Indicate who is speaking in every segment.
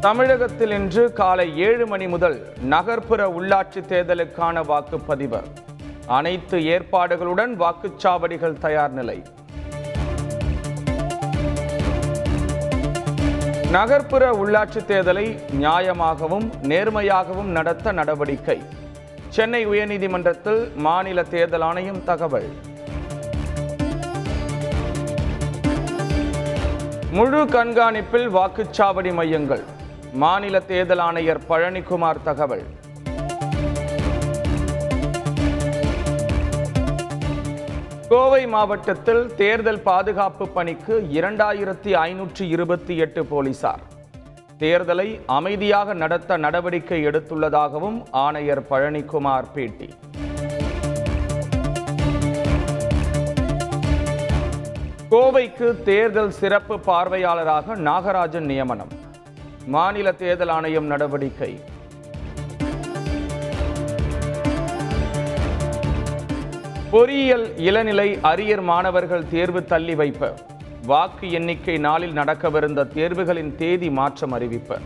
Speaker 1: தமிழகத்தில் இன்று காலை ஏழு மணி முதல் நகர்ப்புற உள்ளாட்சி தேர்தலுக்கான வாக்குப்பதிவு. அனைத்து ஏற்பாடுகளுடன் வாக்குச்சாவடிகள் தயார் நிலை. நகர்ப்புற உள்ளாட்சி தேர்தலை நியாயமாகவும் நேர்மையாகவும் நடத்த நடவடிக்கை. சென்னை உயர்நீதிமன்றத்தில் மாநில தேர்தல் ஆணையம் தகவல். முழு கண்காணிப்பில் வாக்குச்சாவடி மையங்கள். மாநில தேர்தல் ஆணையர் பழனிக்குமார் தகவல். கோவை மாவட்டத்தில் தேர்தல் பாதுகாப்பு பணிக்கு இரண்டாயிரத்தி ஐநூற்றி இருபத்தி எட்டு போலீசார். தேர்தலை அமைதியாக நடத்த நடவடிக்கை எடுத்துள்ளதாகவும் ஆணையர் பழனிக்குமார் பேட்டி. கோவைக்கு தேர்தல் சிறப்பு பார்வையாளராக நாகராஜன் நியமனம். மாநில தேர்தல் ஆணையம் நடவடிக்கை. பொறியியல் இளநிலை அரியர் மாணவர்கள் தேர்வு தள்ளி வைப்ப. வாக்கு எண்ணிக்கை நாளில் நடக்கவிருந்த தேர்வுகளின் தேதி மாற்றம் அறிவிப்பு.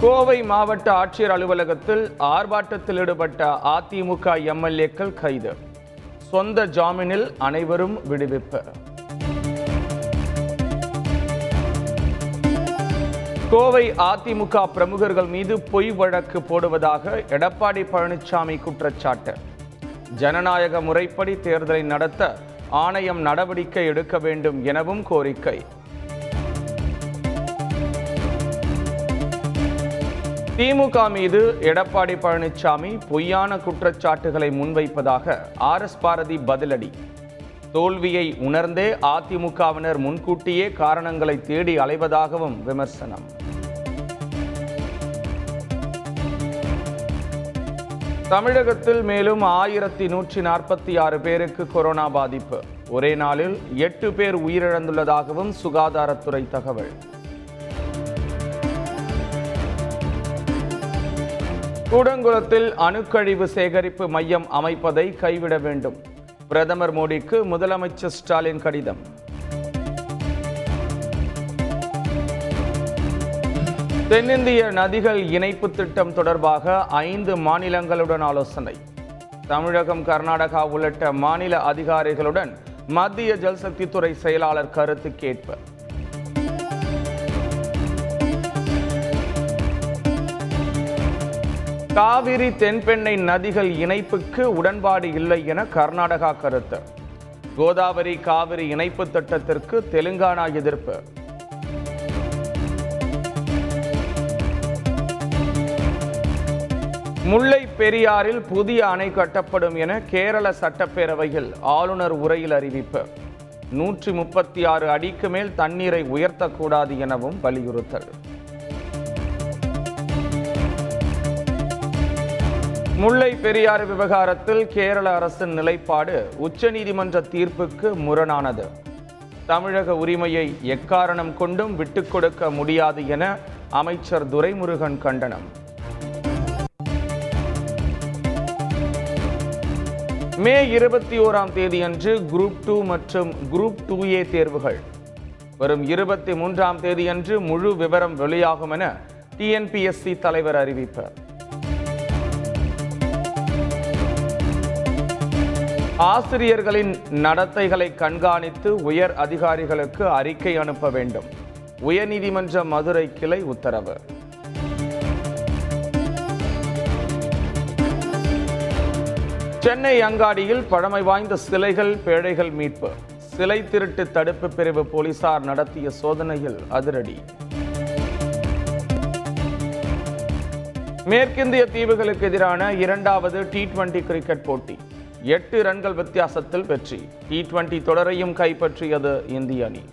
Speaker 1: கோவை மாவட்ட ஆட்சியர் அலுவலகத்தில் ஆர்ப்பாட்டத்தில் ஈடுபட்ட அதிமுக எம்எல்ஏக்கள் கைது. சொந்த ஜாமீனில் அனைவரும் விடுவிப்பு. கோவை அதிமுக பிரமுகர்கள் மீது பொய் வழக்கு போடுவதாக எடப்பாடி பழனிசாமி குற்றச்சாட்டு. ஜனநாயக முறைப்படி தேர்தலை நடத்த ஆணையம் நடவடிக்கை எடுக்க வேண்டும் எனவும் கோரிக்கை. திமுக மீது எடப்பாடி பழனிசாமி பொய்யான குற்றச்சாட்டுகளை முன்வைப்பதாக ஆர் எஸ் பாரதி பதிலடி. தோல்வியை உணர்ந்தே அதிமுகவினர் முன்கூட்டியே காரணங்களை தேடி அலைவதாகவும் விமர்சனம். தமிழகத்தில் மேலும் ஆயிரத்தி நூற்றி நாற்பத்தி ஆறு பேருக்கு கொரோனா பாதிப்பு. ஒரே நாளில் எட்டு பேர் உயிரிழந்துள்ளதாகவும் சுகாதாரத்துறை தகவல். கூடங்குளத்தில் அணுக்கழிவு சேகரிப்பு மையம் அமைப்பதை கைவிட வேண்டும். பிரதமர் மோடிக்கு முதலமைச்சர் ஸ்டாலின் கடிதம். தென்னிந்திய நதிகள் இணைப்பு திட்டம் தொடர்பாக ஐந்து மாநிலங்களுடன் ஆலோசனை. தமிழகம் கர்நாடகா உள்ளிட்ட மாநில அதிகாரிகளுடன் மத்திய ஜல்சக்தித்துறை செயலாளர் கருத்து கேட்பு. காவிரி தென்பெண்ணை நதிகள் இணைப்புக்கு உடன்பாடு இல்லை என கர்நாடகா கருத்து. கோதாவரி காவிரி இணைப்பு திட்டத்திற்கு தெலுங்கானா எதிர்ப்பு. முல்லை பெரியாறில் புதிய அணை கட்டப்படும் என கேரள சட்டப்பேரவையில் ஆளுநர் உரையில் அறிவிப்பு. நூற்றி முப்பத்தி ஆறு அடிக்கு மேல் தண்ணீரை உயர்த்தக்கூடாது எனவும் வலியுறுத்தல். முல்லை பெரியாறு விவகாரத்தில் கேரள அரசின் நிலைப்பாடு உச்சநீதிமன்ற தீர்ப்புக்கு முரணானது. தமிழக உரிமையை எக்காரணம் கொண்டும் விட்டுக் கொடுக்க முடியாது என அமைச்சர் துரைமுருகன் கண்டனம். மே இருபத்தி ஓராம் தேதியன்று குரூப் டூ மற்றும் குரூப் டூ ஏ தேர்வுகள். வரும் இருபத்தி மூன்றாம் தேதியன்று முழு விவரம் வெளியாகும் என டிஎன்பிஎஸ்சி தலைவர் அறிவிப்பு. ஆசிரியர்களின் நடத்தைகளை கண்காணித்து உயர் அதிகாரிகளுக்கு அறிக்கை அனுப்ப வேண்டும். உயர்நீதிமன்ற மதுரை கிளை உத்தரவு. சென்னை அங்காடியில் பழமை வாய்ந்த சிலைகள் பேழைகள் மீட்பு. சிலை திருட்டு தடுப்பு பிரிவு போலீசார் நடத்திய சோதனையில் அதிரடி. மேற்கிந்திய தீவுகளுக்கு எதிரான இரண்டாவது டி டுவெண்டி கிரிக்கெட் போட்டி. எட்டு ரன்கள் வித்தியாசத்தில் வெற்றி. டி டுவெண்டி தொடரையும் கைப்பற்றியது இந்திய அணி.